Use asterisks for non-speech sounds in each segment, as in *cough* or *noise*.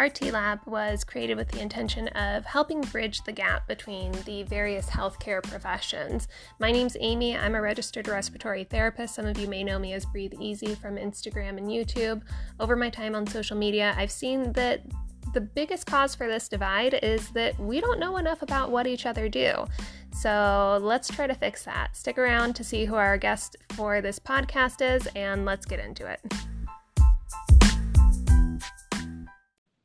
RT Lab was created with the intention of helping bridge the gap between the various healthcare professions. My name's Amy. I'm a registered respiratory therapist. Some of you may know me as Breathe Easy from Instagram and YouTube. Over my time on social media, I've seen that the biggest cause for this divide is that we don't know enough about what each other do. So let's try to fix that. Stick around to see who our guest for this podcast is, and let's get into it.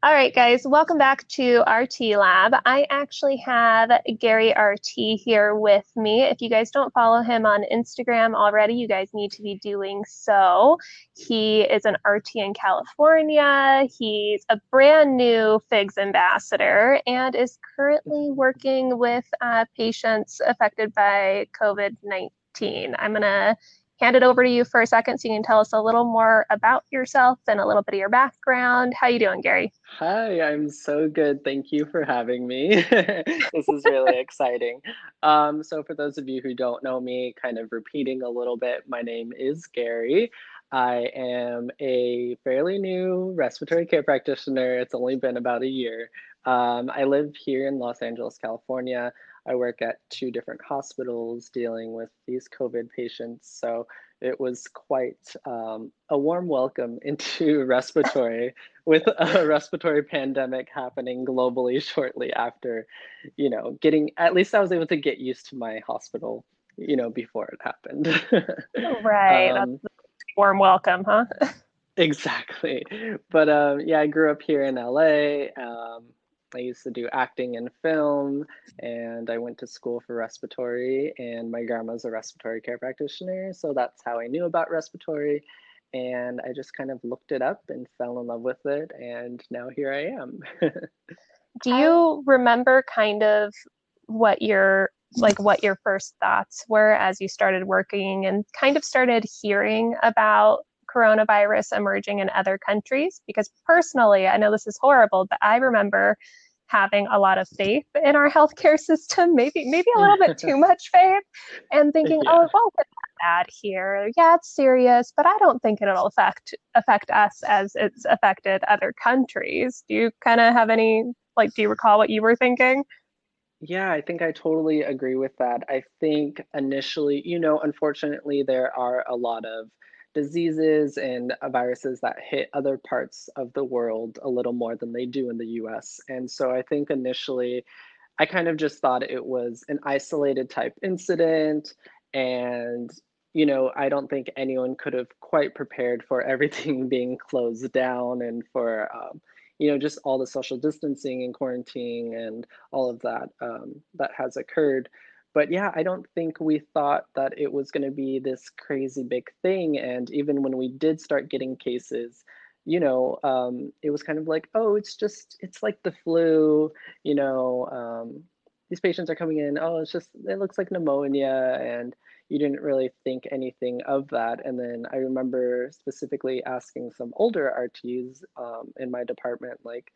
All right, guys, welcome back to RT Lab. I actually have Gary RT here with me. If you guys don't follow him on Instagram already, you guys need to be doing so. He is an RT in California. He's a brand new FIGS ambassador and is currently working with uh, patients affected by COVID 19. I'm going to hand it over to you for a second so you can tell us a little more about yourself and a little bit of your background. How are you doing, Gary? Hi, I'm so good. Thank you for having me. *laughs* this is really *laughs* exciting. Um, so for those of you who don't know me, kind of repeating a little bit, my name is Gary. I am a fairly new respiratory care practitioner. It's only been about a year. Um, I live here in Los Angeles, California. I work at two different hospitals dealing with these COVID patients. So it was quite um, a warm welcome *laughs* into respiratory with a respiratory pandemic happening globally *laughs* shortly after, you know, getting, at least I was able to get used to my hospital, you know, before it happened. *laughs* right. Um, warm welcome, huh? exactly. But um, yeah, I grew up here in LA. Um, I used to do acting and film, and I went to school for respiratory, and my grandma's a respiratory care practitioner, so that's how I knew about respiratory. And I just kind of looked it up and fell in love with it, and now here I am. *laughs* do you um, remember kind of what your like what your first thoughts were as you started working and kind of started hearing about coronavirus emerging in other countries because personally i know this is horrible but i remember having a lot of faith in our *laughs* healthcare system, maybe maybe a little bit *laughs* too much faith, and thinking, yeah. oh, it won't get that bad here. Yeah, it's serious, but I don't think it'll affect affect us as it's affected other countries. Do you kind of have any like? Do you recall what you were thinking? Yeah, I think I totally agree with that. I think initially, you know, unfortunately, there are a lot of diseases and uh, viruses that hit other parts of the world a little more than they do in the US. And so I think initially I kind of just thought it was an isolated type incident. And, you know, I don't think anyone could have quite prepared for *laughs* everything being closed down and for, um, you know, just all the social distancing and quarantine and all of that um, that has occurred but yeah, I don't think we thought that it was going to be this crazy big thing. And even when we did start getting cases, you know, um, it was kind of like, oh, it's just, it's like the flu, you know, um, these patients are coming in, oh, it's just, it looks like pneumonia. And you didn't really think anything of that. And then I remember specifically asking some older RTs um, in my department, like,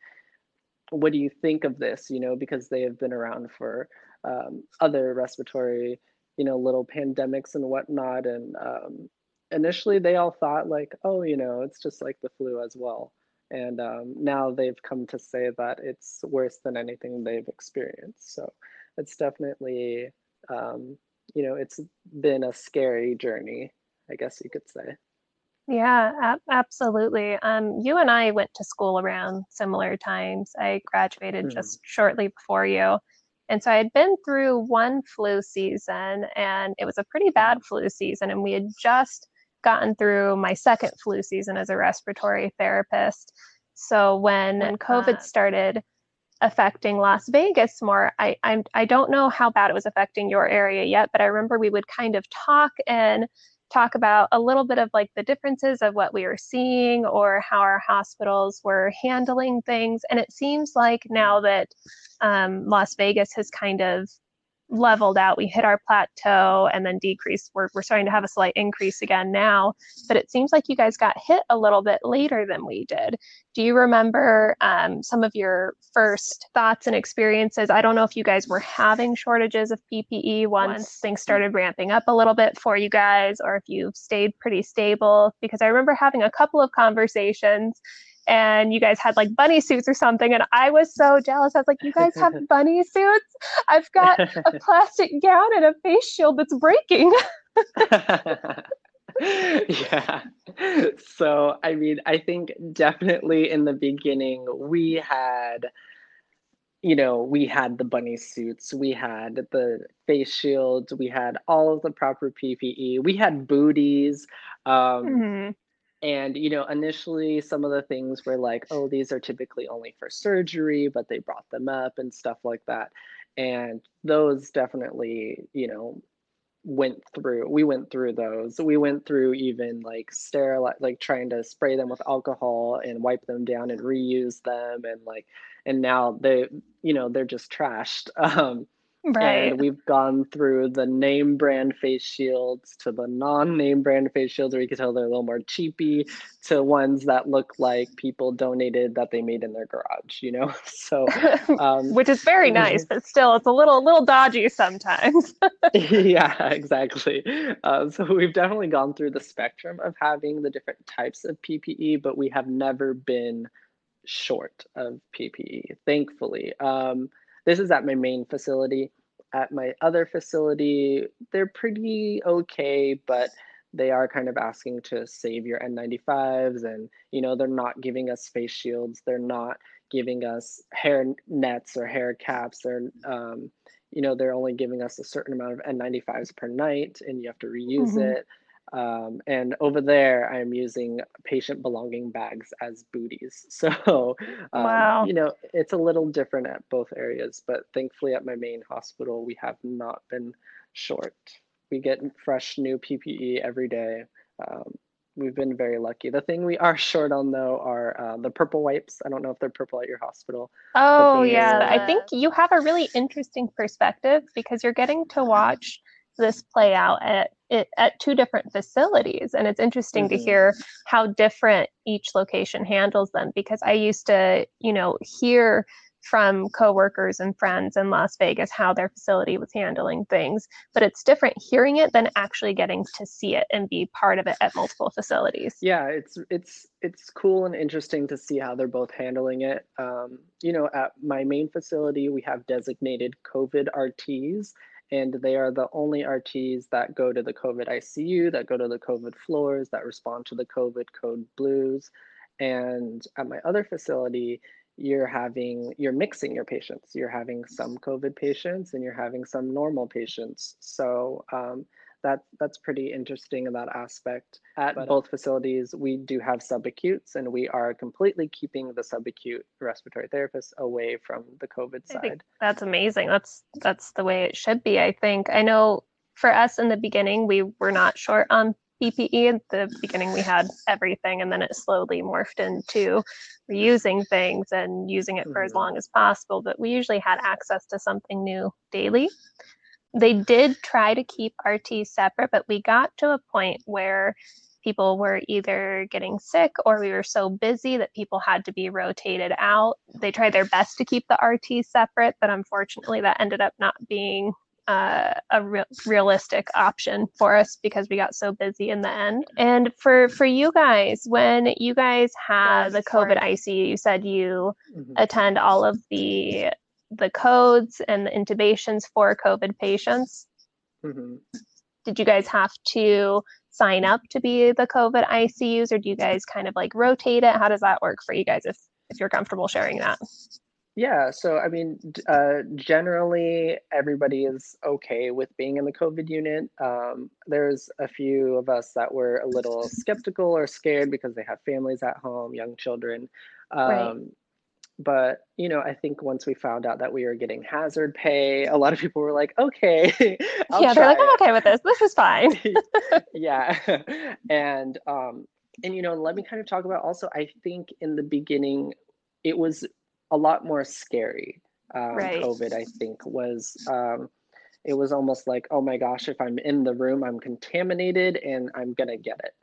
what do you think of this? You know, because they have been around for um, other respiratory, you know, little pandemics and whatnot. And um, initially, they all thought like, oh, you know, it's just like the flu as well. And um, now they've come to say that it's worse than anything they've experienced. So it's definitely, um, you know, it's been a scary journey, I guess you could say. Yeah, ab- absolutely. Um, you and I went to school around similar times. I graduated mm-hmm. just shortly before you. And so I had been through one flu season and it was a pretty bad flu season. And we had just gotten through my second flu season as a respiratory therapist. So when, when COVID started affecting Las Vegas more, I, I, I don't know how bad it was affecting your area yet, but I remember we would kind of talk and talk about a little bit of like the differences of what we were seeing or how our hospitals were handling things. And it seems like now that um, Las Vegas has kind of leveled out. We hit our plateau and then decreased. We're, we're starting to have a slight increase again now, but it seems like you guys got hit a little bit later than we did. Do you remember um, some of your first thoughts and experiences? I don't know if you guys were having shortages of PPE once, once things started ramping up a little bit for you guys, or if you've stayed pretty stable, because I remember having a couple of conversations and you guys had like bunny suits or something. And I was so jealous. I was like, you guys have *laughs* bunny suits? I've got a *laughs* plastic gown and a face shield that's breaking. *laughs* yeah. So, I mean, I think definitely in the beginning, we had, you know, we had the bunny suits, we had the face shields, we had all of the proper PPE, we had booties. Um, Mhm. And, you know, initially some of the things were like, oh, these are typically only for surgery, but they brought them up and stuff like that. And those definitely, you know, went through we went through those we went through even like steril like trying to spray them with alcohol and wipe them down and reuse them and like and now they you know they're just trashed *laughs* um Right. and we've gone through the name brand face shields to the non-name brand face shields where you can tell they're a little more cheapy to ones that look like people donated that they made in their garage you know *laughs* so *laughs* um Which is very nice, but still, it's a little, a little dodgy sometimes. *laughs* yeah, exactly. Uh, so we've definitely gone through the spectrum of having the different types of PPE, but we have never been short of PPE, thankfully. Um, this is at my main facility. At my other facility, they're pretty okay, but they are kind of asking to save your N95s and you know they're not giving us face shields they're not giving us hair nets or hair caps they're um, you know they're only giving us a certain amount of N95s per night and you have to reuse Mhm. it um, and over there I'm using patient belonging bags as booties. *laughs* So um, Wow. you know it's a little different at both areas but thankfully at my main hospital we have not been short. We get fresh new PPE every day. Um, we've been very lucky. The thing we are *laughs* short on though are uh, the purple wipes. I don't know if they're purple at your hospital. Oh, yeah. I think you have a really interesting perspective because you're getting to watch this play out at it at two different facilities. And it's interesting to hmm hear how different each location handles them because I used to, you know, hear from coworkers and friends in Las Vegas how their facility was handling things, but it's different hearing it than actually getting to see it and be part of it at multiple facilities. Yeah, it's it's it's cool and interesting to see how they're both handling it. Um, you know, at my main facility, we have designated COVID RTs, and they are the only RTs that go to the COVID ICU, that go to the COVID floors, that respond to the COVID code blues. And at my other facility, you're having you're mixing your patients. You're having some COVID patients and you're having some normal patients. So um, that that's pretty interesting in that aspect. At But, uh, both facilities, we do have subacutes, and we are completely keeping the subacute respiratory therapists away from the COVID I side. that's amazing. That's that's the way it should be, I think. I know for us in the beginning, we were not short on PPE. At the beginning, we had everything, and then it slowly morphed into reusing things and using it for as Mhm. long as possible. But we usually had access to something new daily. They did try to keep RT separate, but we got to a point where people were either getting sick or we were so busy that people had to be rotated out. They tried their best to keep the RT separate, but unfortunately, that ended up not being uh, a real realistic option for us because we got so busy in the end. And for for you guys, when you guys have the COVID ICU, you said you Mhm. attend all of the the codes and the intubations for COVID patients. Mhm. Did you guys have to sign up to be the COVID ICUs, or do you guys kind of like rotate it? How does that work for you guys if if you're comfortable sharing that? Yeah, so I mean, uh, generally everybody is okay with being in the COVID unit. Um, there's a few of us that were a little skeptical or scared because they have families at home, young children. Right. But you know, I think once we found out that we were getting hazard pay, a lot of people were like, "Okay, *laughs* I'll yeah, they're like, I'm it." okay with this. This is fine. *laughs* yeah *laughs* and um and you know let me kind of talk about also i think in the beginning it was a lot more scary um Right. covid i think was um it was almost like oh my gosh if i'm in the room i'm contaminated and i'm gonna get it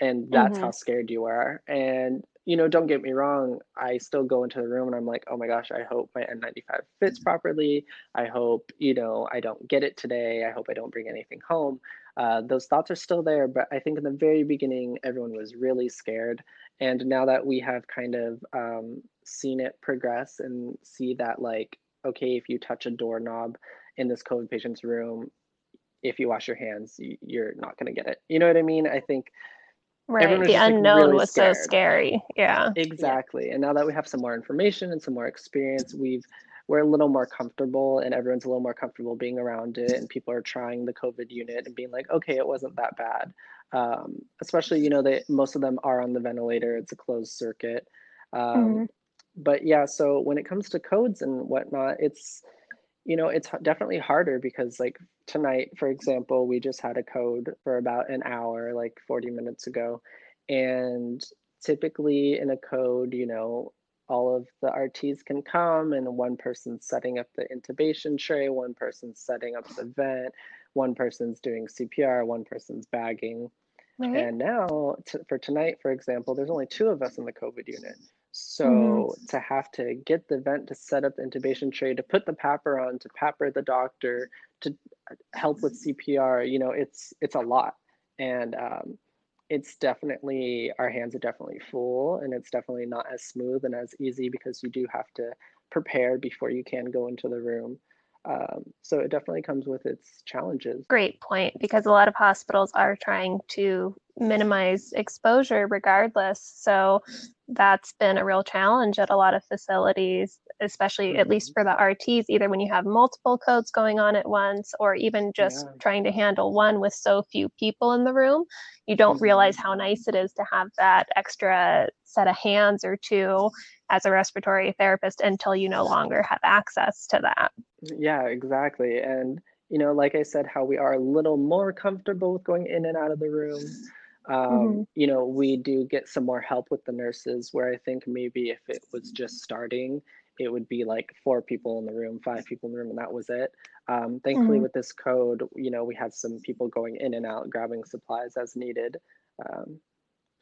and that's Mhm. how scared you are and you know don't get me wrong i still go into the room and i'm like oh my gosh i hope my n95 fits properly i hope you know i don't get it today i hope i don't bring anything home uh, those thoughts are still there, but I think in the very beginning, everyone was really scared. And now that we have kind of um, seen it progress and see that, like, okay, if you touch a doorknob in this COVID patient's room, if you wash your hands, you're not going to get it. You know what I mean? I think right. The unknown like really was scared. so scary. Yeah. Exactly. And now that we have some more information and some more experience, we've we're a little more comfortable and everyone's a little more comfortable being around it and people are trying the covid unit and being like okay it wasn't that bad um, especially you know they most of them are on the ventilator it's a closed circuit um, mm-hmm. but yeah so when it comes to codes and whatnot it's you know it's definitely harder because like tonight for example we just had a code for about an hour like 40 minutes ago and typically in a code you know all of the RTs can come and one person's setting up the intubation tray, one person's setting up the vent, one person's doing CPR, one person's bagging. Right. And now for tonight, for example, there's only two of us in the COVID unit. So mm-hmm. to have to get the vent to set up the intubation tray, to put the PAPR on, to PAPR the doctor, to help with CPR, you know, it's it's a lot. And um, it's definitely our hands are definitely full and it's definitely not as smooth and as easy because you do have to prepare before you can go into the room um, so it definitely comes with its challenges great point because a lot of hospitals are trying to minimize exposure regardless so that's been a real challenge at a lot of facilities especially mm-hmm. at least mm-hmm. for the RTs, either when you have multiple codes going on at once or even just yeah. trying to handle one with so few people in the room. You don't mm-hmm. realize how nice it is to have that extra set of hands or two as a respiratory therapist until you no longer have access to that. Yeah, exactly. And you know, like I said, how we are a little more comfortable with going in and out of the room. Um, mm-hmm. You know, we do get some more help with the nurses where I think maybe if it was just starting, it would be like four people in the room, five people in the room, and that was it. Um, thankfully, mm-hmm. with this code, you know, we had some people going in and out, grabbing supplies as needed. Um,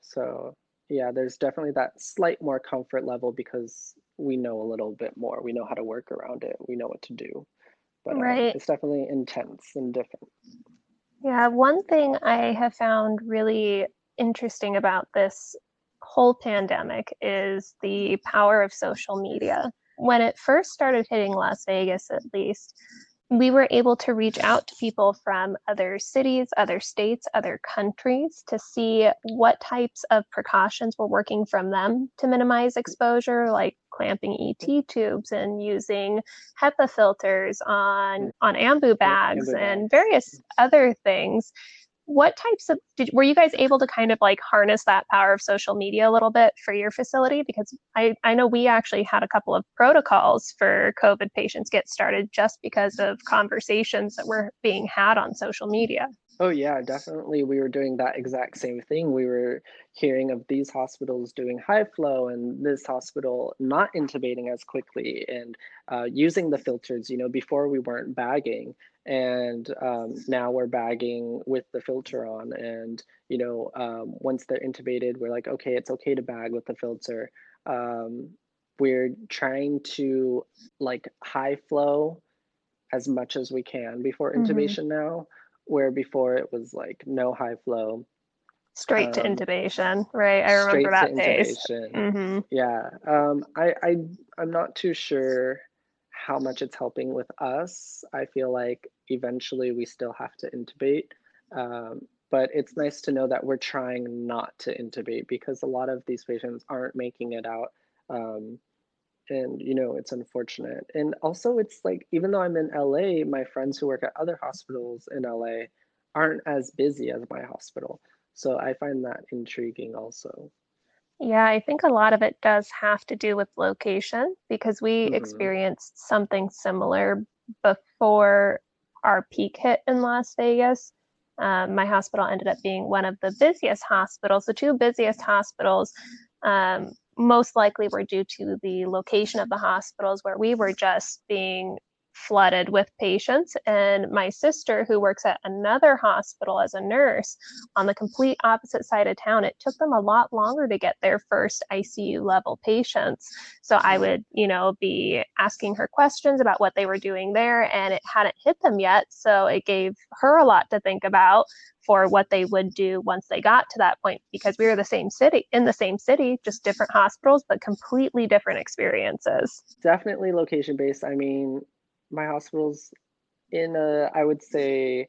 so yeah, there's definitely that slight more comfort level because we know a little bit more. We know how to work around it. We know what to do. But uh, right. it's definitely intense and different. Yeah, one thing I have found really interesting about this whole pandemic is the power of social media when it first started hitting Las Vegas, at least, we were able to reach out to people from other cities, other states, other countries to see what types of precautions were working from them to minimize exposure, like clamping ET tubes and using HEPA filters on on ambu bags. and various other things what types of did were you guys able to kind of like harness that power of social media a little bit for your facility because i i know we actually had a couple of protocols for covid patients get started just because of conversations that were being had on social media Oh yeah, definitely. We were doing that exact same thing. We were hearing of these hospitals doing high flow and this hospital not intubating as quickly and uh, using the filters. You know, before we weren't bagging, and um, now we're bagging with the filter on. And you know, um, once they're intubated, we're like, okay, it's okay to bag with the filter. Um, we're trying to like high flow as much as we can before mm-hmm. intubation mm-hmm. now where before it was like no high flow straight um, to intubation right i remember that days mm-hmm. yeah um, I, I i'm not too sure how much it's helping with us i feel like eventually we still have to intubate um, but it's nice to know that we're trying not to intubate because a lot of these patients aren't making it out um, and you know it's unfortunate. And also it's like even though i'm in la my friends who work at other hospitals in la aren't as busy as my hospital. So i find that intriguing also yeah i think a lot of it does have to do with location because we mm-hmm. experienced something similar before our peak hit in las vegas um, my hospital ended up being one of the busiest hospitals the two busiest hospitals um, most likely were due to the location of the hospitals where we were just being flooded with patients. And my sister, who works at another hospital as a nurse on the complete opposite side of town, it took them a lot longer to get their first ICU level patients. So I would, you know, be asking her questions about what they were doing there, and it hadn't hit them yet. So it gave her a lot to think about for what they would do once they got to that point because we were the same city in the same city just different hospitals but completely different experiences definitely location based i mean my hospital's in a I would say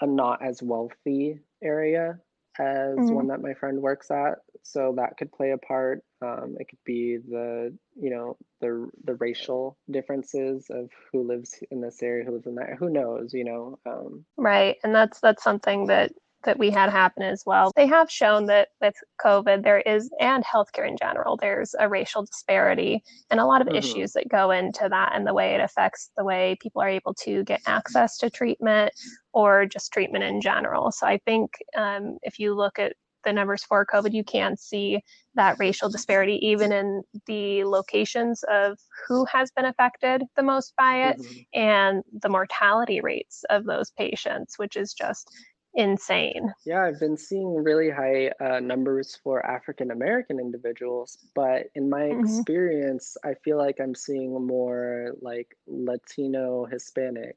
a not as wealthy area as Mhm. one that my friend works at. So that could play a part. Um, it could be the you know the the racial differences of who lives in this area, who lives in that. Who knows? You know. Um, Right. And that's that's something that that we had happen as well. They have shown that with COVID there is and healthcare in general, there's a racial disparity and a lot of mhm, issues that go into that and the way it affects the way people are able to get access to treatment or just treatment in general. So I think um, if you look at the numbers for COVID, you can see that racial disparity even in the locations of who has been affected the most by it mhm. and the mortality rates of those patients, which is just insane. Yeah, I've been seeing really high uh, numbers for African American individuals, but in my hmm experience, I feel like I'm seeing more like Latino, Hispanic.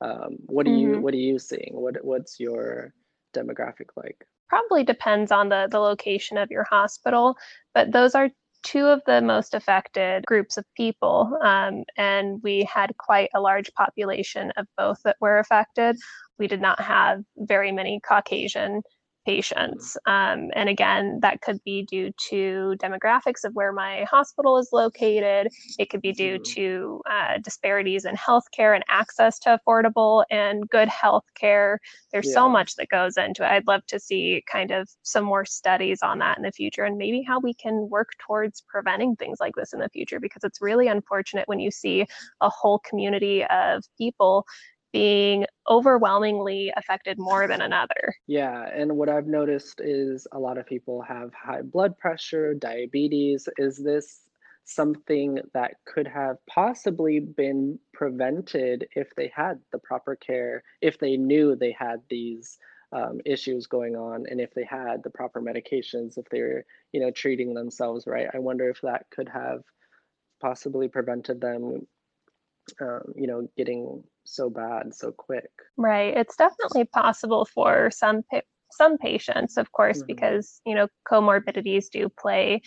Um, what do you hmm what are you seeing? What what's your demographic like? Probably depends on the, the location of your hospital, but those are two of the most affected groups of people. Um, and we had quite a large population of both that were affected. We did not have very many Caucasian patients. Um, and again, that could be due to demographics of where my hospital is located. It could be due mhm. to uh, disparities in healthcare and access to affordable and good healthcare. There's so much that goes into it. I'd love to see kind of some more studies on that in the future and maybe how we can work towards preventing things like this in the future because it's really unfortunate when you see a whole community of people being overwhelmingly affected more than another. yeah. And what I've noticed is a lot of people have high blood pressure, diabetes. Is this something that could have possibly been prevented if they had the proper care, if they knew they had these um, issues going on, and if they had the proper medications, if they were, you know, treating themselves right? I wonder if that could have possibly prevented them, um, you know, getting so bad so quick. Right. It's definitely possible for some pa- some patients, of course, hmm because you know comorbidities do play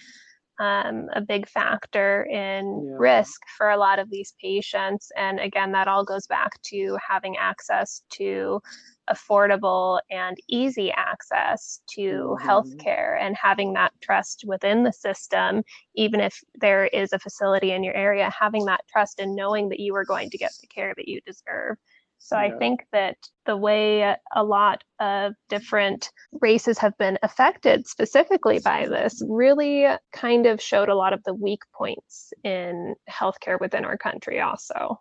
um, a big factor in Yeah. risk for a lot of these patients. And again, that all goes back to having access to affordable and easy access to hmm healthcare and having that trust within the system, even if there is a facility in your area, having that trust and knowing that you are going to get the care that you deserve. So I think that the way a lot of different races have been affected specifically by this really kind of showed a lot of the weak points in healthcare within our country also.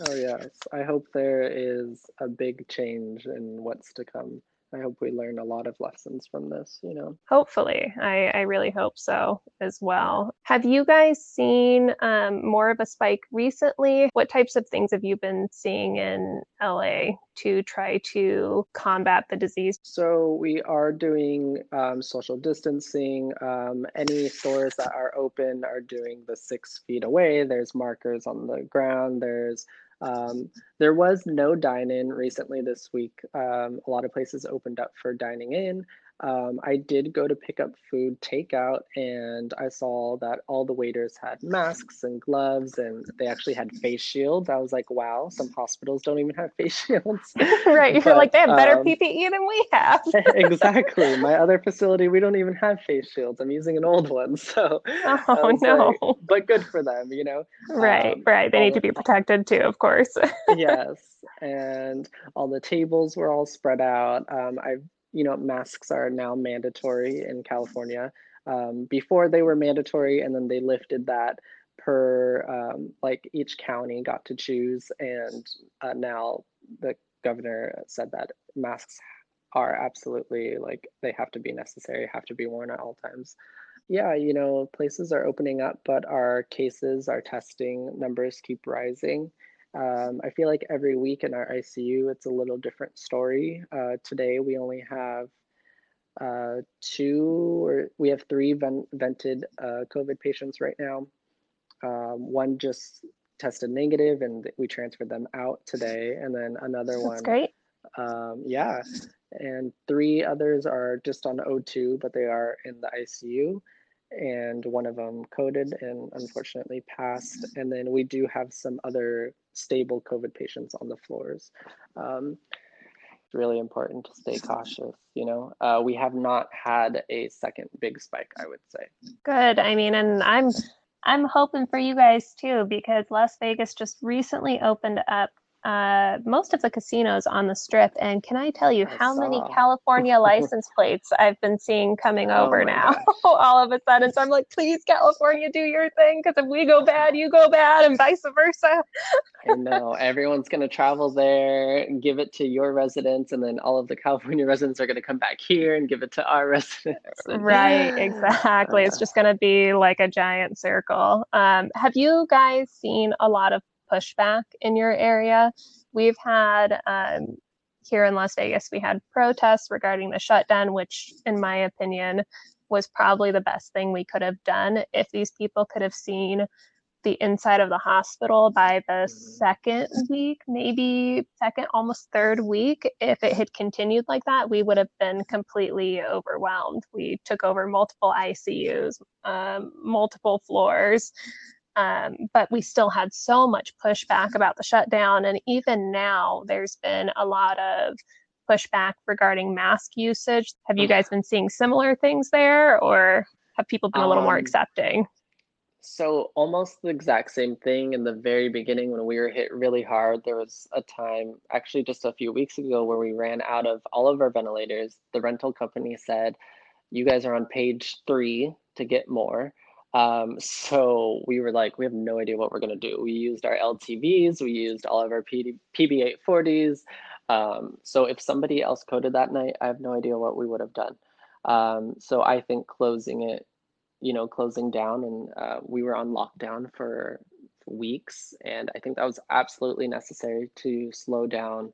Oh, yes. I hope there is a big change in what's to come. I hope we learn a lot of lessons from this, you know? Hopefully, I, I really hope so as well. Have you guys seen um, more of a spike recently? What types of things have you been seeing in LA to try to combat the disease? So we are doing um, social distancing. Um, any stores that are open are doing the six feet away. There's markers on the ground. There's um, there was no dine-in recently this week. Um, a lot of places opened up for dining in. Um, I did go to pick up food takeout, and I saw that all the waiters had masks and gloves, and they actually had face shields. I was like, wow, some hospitals don't even have face *laughs* shields. *laughs* right, you're like they have better um, PPE than we have. *laughs* Exactly. My other facility, we don't even have face shields. I'm using an old one. So oh no. like, but good for them, you know? Right, Um, right. They need to be protected too, of course. yes. And all the tables were all spread out. Um, I've, you know, masks are now mandatory in California. Um, before they were mandatory, and then they lifted that per, um, like each county got to choose. And uh, now the governor said that masks are absolutely like they have to be necessary, have to be worn at all times. Yeah, you know, places are opening up, but our cases, our testing numbers keep rising. Um, I feel like every week in our ICU, it's a little different story. Uh, today, we only have uh, two, or we have three ven- vented uh, COVID patients right now. Um, one just tested negative, and we transferred them out today, and then another That's one. great. Um, yeah, and three others are just on O2, but they are in the ICU. And one of them coded and unfortunately passed. And then we do have some other stable COVID patients on the floors. Um, it's really important to stay cautious. You know, uh, we have not had a second big spike, I would say. Good. I mean, and I'm I'm hoping for you guys too because Las Vegas just recently opened up uh, most of the casinos on the strip. And can I tell you I how many. California *laughs* license plates I've been seeing coming Oh over now *laughs* all of a sudden? So I'm like, please, California, do your thing because if we go bad, you go bad, and vice versa. I know everyone's going to travel there and give it to your residents, and then all of the California *laughs* residents are going to come back here and give it to our residents. Right, exactly. It's *sighs* just going to be like a giant circle. Um, have you guys seen a lot of pushback in your area? We've had um, here in Las Vegas, we had protests regarding the shutdown, which, in my opinion, was probably the best thing we could have done. If these people could have seen the inside of the hospital by the Mhm. second week, maybe second, almost third week, if it had continued like that, we would have been completely overwhelmed. We took over multiple ICUs, um, multiple floors, um, but we still had so much pushback about the shutdown. And even now, there's been a lot of pushback regarding mask usage. Have you guys been seeing similar things there, or have people been a little more Um, accepting? So almost the exact same thing in the very beginning when we were hit really hard. There was a time, actually just a few weeks ago, where we ran out of all of our ventilators. The rental company said, "You guys are on page three to get more." Um, so we were like, we have no idea what we're gonna do. We used our LTVs, we used all of our PD, PB840s. Um, so if somebody else coded that night, I have no idea what we would have done. Um, so I think closing it you know, closing down and uh, we were on lockdown for weeks. And I think that was absolutely necessary to slow down.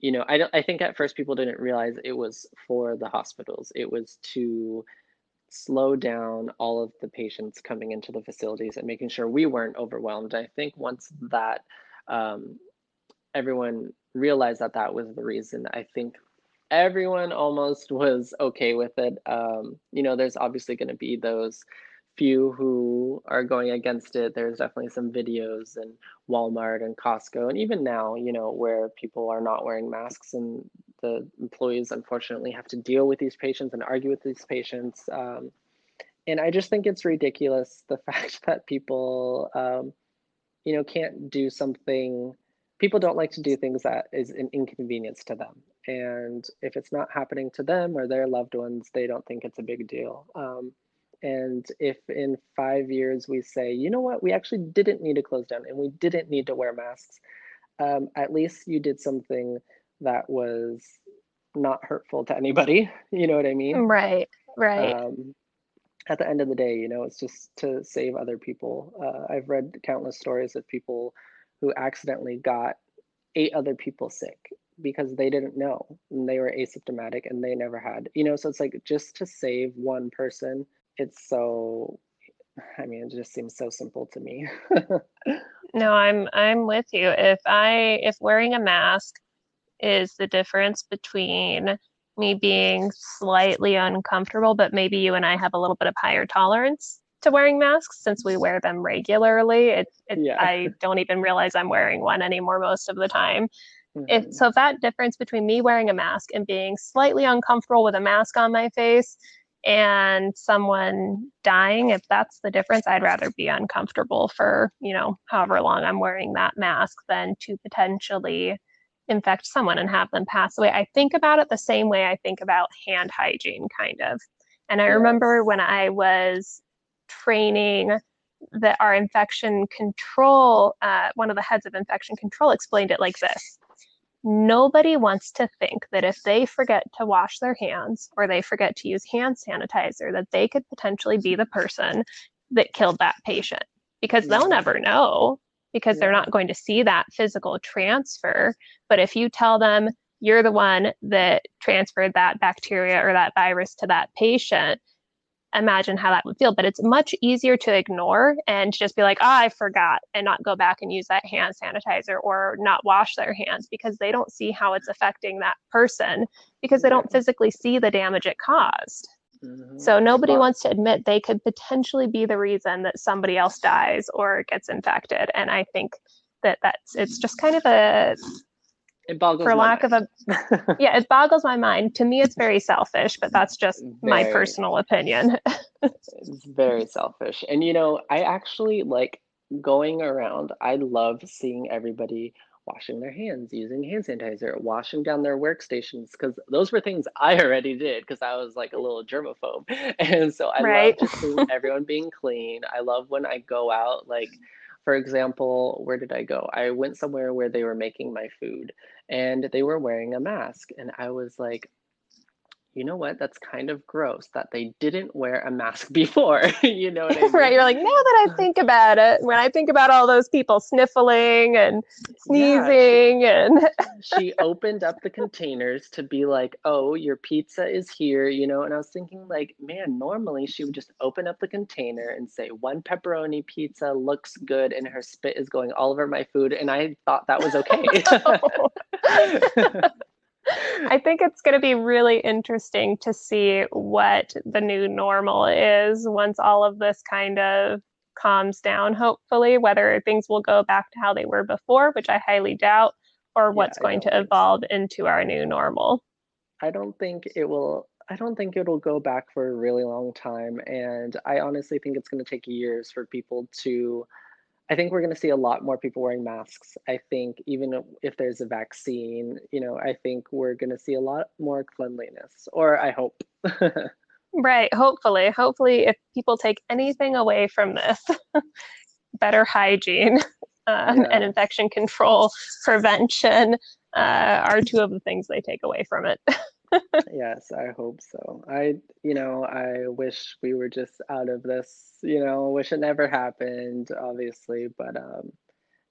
You know, I don't, I think at first people didn't realize it was for the hospitals. It was to slow down all of the patients coming into the facilities and making sure we weren't overwhelmed. I think once that um, everyone realized that that was the reason, I think everyone almost *laughs* was okay with it. Um, you know, there's obviously going to be those few who are going against it. There's definitely some videos in Walmart and Costco, and even now, you know, where people are not wearing masks and the employees unfortunately have to deal with these patients and argue with these patients. Um, and I just think it's ridiculous the *laughs* fact that people, um, you know, can't do something. People don't like to do things that is an inconvenience to them and if it's not happening to them or their loved ones they don't think it's a big deal um, and if in five years we say you know what? We actually didn't need to close down and we didn't need to wear masks um, at least you did something that was not hurtful to anybody *laughs* you know what i mean? Right, right. um, at the end of the day you know it's just to save other people. Uh, i've read countless stories of people who accidentally got eight other people sick because they didn't know and they were asymptomatic and they never had you know so it's like just to save one person it's so i mean it just seems so simple to me *laughs* No, I'm I'm with you. If I if wearing a mask is the difference between me being slightly uncomfortable, but maybe you and I have a little bit of higher tolerance to wearing masks since we wear them regularly. It, it Yeah. I *laughs* don't even realize I'm wearing one anymore most of the time. If Mhm. so if that difference between me wearing a mask and being slightly uncomfortable with a mask on my face and someone dying, if that's the difference, I'd rather be uncomfortable for, you know, however long I'm wearing that mask than to potentially infect someone and have them pass away. I think about it the same way I think about hand hygiene, kind of. And I remember when I was training that our infection control, uh, one of the heads of infection control explained it like this Nobody wants to think that if they forget to wash their hands or they forget to use hand sanitizer, that they could potentially be the person that killed that patient because they'll never know. because Yeah. they're not going to see that physical transfer. But if you tell them you're the one that transferred that bacteria or that virus to that patient, imagine how that would feel. But it's much easier to ignore and just be like, ah, I forgot, and not go back and use that hand sanitizer or not wash their hands because they don't see how it's affecting that person because they don't physically see the damage it caused. Mhm. So nobody wants to admit they could potentially be the reason that somebody else dies or gets infected. And I think that that's it's just kind of a It boggles for my lack of a *laughs* yeah, it boggles my mind. To me it's very selfish, but that's just my personal opinion. *laughs* It's very selfish. And you know, I actually like going around, I love seeing everybody washing their hands, using hand sanitizer, washing down their workstations, because those were things I already did because I was like a little germaphobe. *laughs* And so I Right. love just seeing everyone being clean. I love when I go out, like, for example, where did I go? I went somewhere where they were making my food and they were wearing a mask. And I was like, you know what? That's kind of gross that they didn't wear a mask *laughs* before. you know what I *laughs* mean? right. You're like, now that I think about it, when I think about all those people sniffling and Yeah, she, sneezing and *laughs* she opened up the containers to be like, oh, your pizza is here, you know? And I was thinking, like, man, normally she would just open up the container and say, one pepperoni pizza looks good, and her spit is going all over my food. And I thought that was okay. I think it's going to be really interesting to see what the new normal is once all of this kind of calms down, hopefully, whether things will go back to how they were before, which I highly doubt, or what's I going to think so. evolve into our new normal. I don't think it will. I don't think it'll go back for a really long time. And I honestly think it's going to take years for people to. I think we're going to see a lot more people wearing masks. I think even if- there's a vaccine, you know, I think we're going to see a lot more cleanliness, or I hope. *laughs* Right. Hopefully, hopefully, if people take anything away from this, *laughs* better hygiene *laughs* um, and infection control prevention uh, are two of the things they take away from it. Yes, I hope so. I, you know, I wish we were just out of this, you know, wish it never happened, obviously, but um,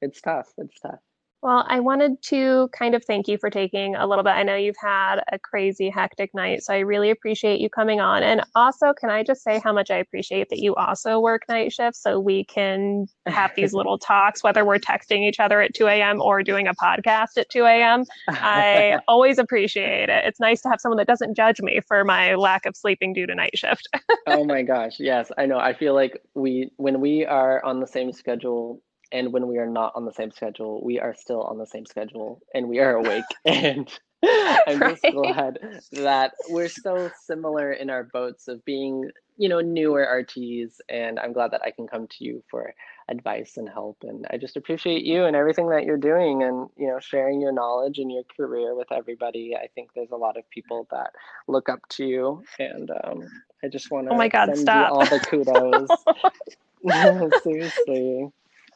it's tough. It's tough. Well, I wanted to kind of thank you for taking a little bit. I know you've had a crazy, hectic night, so I really appreciate you coming on. And also, can I just say how much I appreciate that you also work night shifts so we can have these *laughs* little talks, whether we're texting each other at 2 a.m. or doing a podcast at 2 a.m. I *laughs* always appreciate it. It's nice to have someone that doesn't judge me for my lack of sleeping due to night shift. Oh my gosh, yes, I know. I feel like we, when we are on the same schedule and when we are not on the same schedule, we are still on the same schedule and we are awake. *laughs* And I'm just glad that we're so similar in our boats of being, you know, newer RTs. And I'm glad that I can come to you for advice and help. And I just appreciate you and everything that you're doing and, you know, sharing your knowledge and your career with everybody. I think there's a lot of people that look up to you. And um, I just want to Oh my God, send stop. you all the kudos. *laughs* *laughs* Seriously.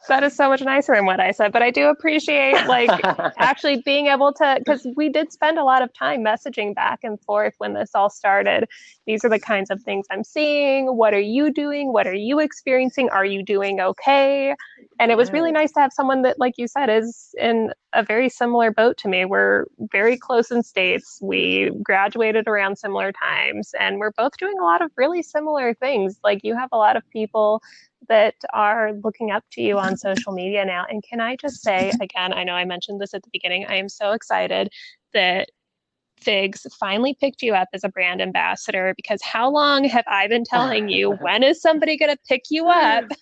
That is so much nicer than what I said, but I do appreciate like *laughs* actually being able to because we did spend a lot of time messaging back and forth when this all started. These are the kinds of things i'm seeing. What are you doing? What are you experiencing? Are you doing okay and it was really nice to have someone that like you said is in a very similar boat to me. We're very close in states. We graduated around similar times and we're both doing a lot of really similar things. Like you have a lot of people that are looking up to you on social media now. And can I just say again, I know I mentioned this at the beginning, I am so excited that Figs finally picked you up as a brand ambassador because how long have I been telling you *laughs* when is somebody going to pick you up? *laughs*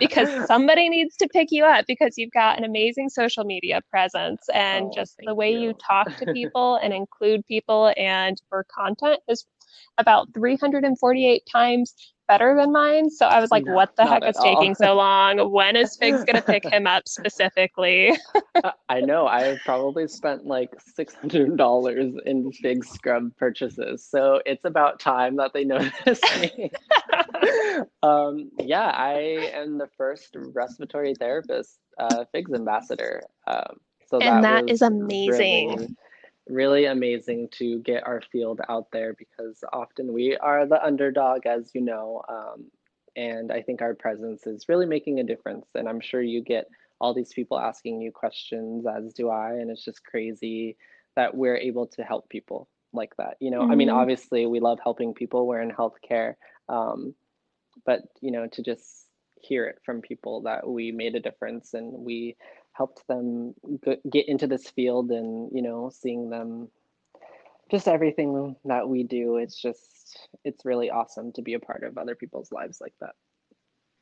Because somebody needs to pick you up because you've got an amazing social media presence and Oh, just the way you. you. talk to *laughs* people and include people and your content is about 348 times better than mine. So I was like, No, what the heck is taking so *laughs* long? When is Figs going *laughs* to pick him up specifically? I know I've probably spent like six hundred dollars in Figs scrub purchases, so it's about time that they *laughs* notice me. um, yeah, I am the first respiratory therapist, uh, Figs ambassador. Um, so And that that is amazing. Really, really amazing to get our field out there because often we are the underdog, as you know. Um, and I think our presence is really making a difference. And I'm sure you get all these people asking you questions, as do I. And it's just crazy that we're able to help people like that. You know, mm-hmm. I mean, mm-hmm. obviously, we love helping people, we're in healthcare. Um, but, you know, to just hear it from people that we made a difference and we helped them get into this field and, you know, seeing them just everything that we do it's just it's really awesome to be a part of other people's lives like that.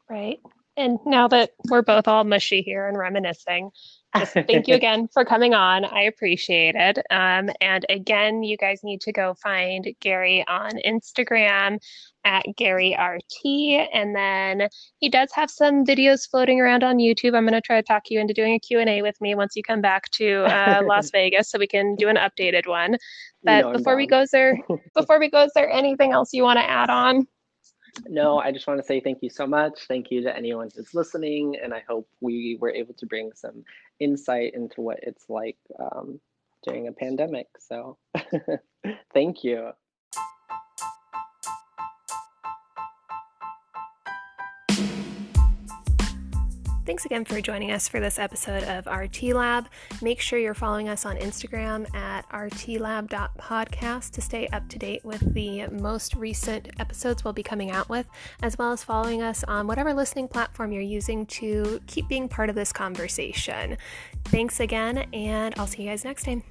Right and now that we're both all mushy here and reminiscing, just thank you *laughs* again for coming on. I appreciate it. Um, and again, you guys need to go find Gary on Instagram at Gary RT. And then he does have some videos floating around on YouTube. I'm going to try to talk you into doing a Q&A with me once you come back to uh, Las *laughs* Vegas so we can do an updated one. But before we go there, *laughs* before we go, is there anything else you want to add on? No, I just want to say thank you so much. Thank you to anyone who's listening. And I hope we were able to bring some insight into what it's like um, during a pandemic. So *laughs* thank you. Thanks again for joining us for this episode of RT Lab. Make sure you're following us on Instagram at rtlab.podcast to stay up to date with the most recent episodes we'll be coming out with, as well as following us on whatever listening platform you're using to keep being part of this conversation. Thanks again, and I'll see you guys next time.